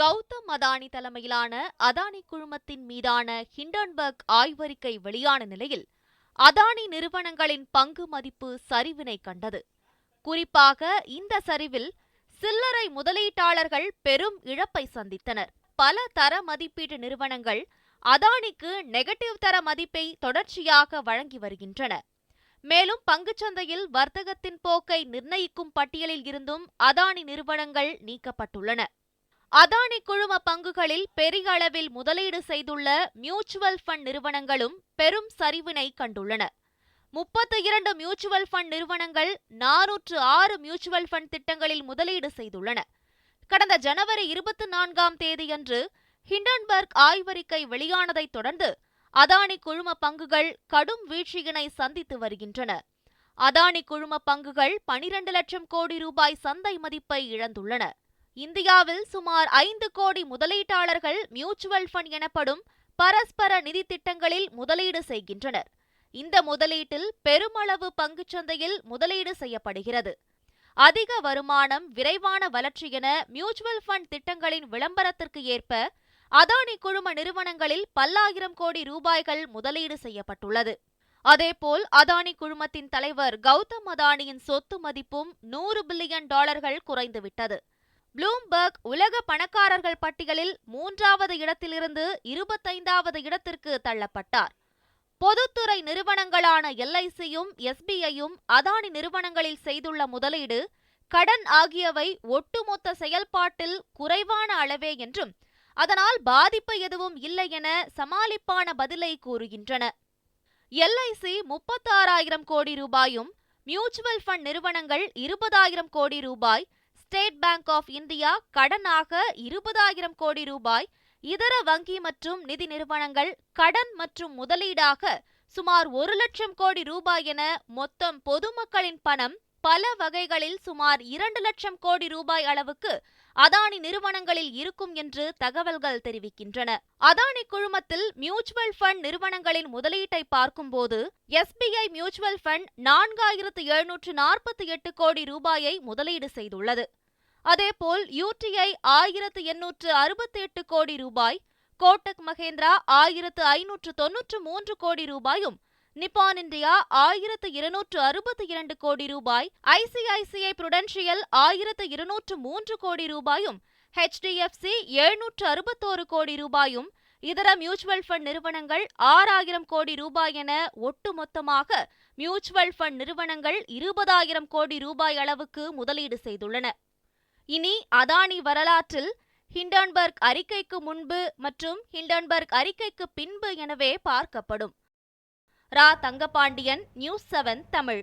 கௌதம் அதானி தலைமையிலான அதானி குழுமத்தின் மீதான ஹிண்டன்பர்க் ஆய்வறிக்கை வெளியான நிலையில் அதானி நிறுவனங்களின் பங்கு மதிப்பு சரிவினை கண்டது. குறிப்பாக இந்த சரிவில் சில்லறை முதலீட்டாளர்கள் பெரும் இழப்பை சந்தித்தனர். பல தர மதிப்பீட்டு நிறுவனங்கள் அதானிக்கு நெகட்டிவ் தர மதிப்பை தொடர்ச்சியாக வழங்கி வருகின்றன. மேலும் பங்குச்சந்தையில் வர்த்தகத்தின் போக்கை நிர்ணயிக்கும் பட்டியலில் இருந்தும் அதானி நிறுவனங்கள் நீக்கப்பட்டுள்ளன. அதானி குழும பங்குகளில் பெரிய அளவில் முதலீடு செய்துள்ள மியூச்சுவல் ஃபண்ட் நிறுவனங்களும் பெரும் சரிவினை கண்டுள்ளன. முப்பத்தி இரண்டு மியூச்சுவல் ஃபண்ட் நிறுவனங்கள் நானூற்று ஆறு மியூச்சுவல் ஃபண்ட் திட்டங்களில் முதலீடு செய்துள்ளன. கடந்த ஜனவரி இருபத்தி நான்காம் தேதியன்று ஹிண்டன்பர்க் ஆய்வறிக்கை வெளியானதைத் தொடர்ந்து அதானி குழும பங்குகள் கடும் வீழ்ச்சியினை சந்தித்து வருகின்றன. அதானி குழும பங்குகள் பனிரண்டு லட்சம் கோடி ரூபாய் சந்தை மதிப்பை இழந்துள்ளன. இந்தியாவில் சுமார் ஐந்து கோடி முதலீட்டாளர்கள் மியூச்சுவல் ஃபண்ட் எனப்படும் பரஸ்பர நிதி திட்டங்களில் முதலீடு செய்கின்றனர். இந்த முதலீட்டில் பெருமளவு பங்குச்சந்தையில் முதலீடு செய்யப்படுகிறது. அதிக வருமானம் விரைவான வளர்ச்சி என மியூச்சுவல் ஃபண்ட் திட்டங்களின் விளம்பரத்திற்கு ஏற்ப அதானி குழும நிறுவனங்களில் பல்லாயிரம் கோடி ரூபாய்கள் முதலீடு செய்யப்பட்டுள்ளது. அதேபோல் அதானி குழுமத்தின் தலைவர் கௌதம் அதானியின் சொத்து மதிப்பும் நூறு பில்லியன் டாலர்கள் குறைந்துவிட்டது. ப்ளூம்பர்க் உலக பணக்காரர்கள் பட்டியலில் மூன்றாவது இடத்திலிருந்து இருபத்தைந்தாவது இடத்திற்கு தள்ளப்பட்டார். பொதுத்துறை நிறுவனங்களான எல்ஐசியும் எஸ்பிஐயும் அதானி நிறுவனங்களில் செய்துள்ள முதலீடு கடன் ஆகியவை ஒட்டுமொத்த செயல்பாட்டில் குறைவான அளவே என்றும் அதனால் பாதிப்பு எதுவும் இல்லை என சமாளிப்பான பதிலை கூறுகின்றன. எல்ஐசி முப்பத்தாறாயிரம் கோடி ரூபாயும் மியூச்சுவல் ஃபண்ட் நிறுவனங்கள் இருபதாயிரம் கோடி ரூபாய் ஸ்டேட் பேங்க் ஆஃப் இந்தியா கடனாக இருபதாயிரம் கோடி ரூபாய் இதர வங்கி மற்றும் நிதி நிறுவனங்கள் கடன் மற்றும் முதலீடாக சுமார் ஒரு லட்சம் கோடி ரூபாய் என மொத்தம் பொதுமக்களின் பணம் பல வகைகளில் சுமார் இரண்டு லட்சம் கோடி ரூபாய் அளவுக்கு அதானி நிறுவனங்களில் இருக்கும் என்று தகவல்கள் தெரிவிக்கின்றன. அதானி குழுமத்தில் மியூச்சுவல் ஃபண்ட் நிறுவனங்களின் முதலீட்டை பார்க்கும்போது எஸ்பிஐ மியூச்சுவல் ஃபண்ட் நான்காயிரத்து எழுநூற்று நாற்பத்தி எட்டு கோடி ரூபாயை முதலீடு செய்துள்ளது. அதேபோல் யூடிஐ ஆயிரத்து எண்ணூற்று அறுபத்தி எட்டு கோடி ரூபாய் கோட்டக் மகேந்திரா ஆயிரத்து ஐநூற்று தொன்னூற்று மூன்று கோடி ரூபாயும் நிப்பான் இந்தியா ஆயிரத்து இருநூற்று அறுபத்தி இரண்டு கோடி ரூபாய் ஐசிஐசிஐ புடென்ஷியல் ஆயிரத்து இருநூற்று மூன்று கோடி ரூபாயும் ஹெச்டிஎஃப்சி எழுநூற்று அறுபத்தோரு கோடி ரூபாயும் இதர மியூச்சுவல் ஃபண்ட் நிறுவனங்கள் ஆறாயிரம் கோடி ரூபாய் என ஒட்டுமொத்தமாக மியூச்சுவல் ஃபண்ட் நிறுவனங்கள் இருபதாயிரம் கோடி ரூபாய் அளவுக்கு முதலீடு செய்துள்ளன. இனி அதானி வரலாற்றில் ஹிண்டன்பர்க் அறிக்கைக்கு முன்பு மற்றும் ஹிண்டன்பர்க் அறிக்கைக்கு பின்பு எனவே பார்க்கப்படும். Ra Thangapandian news seven Tamil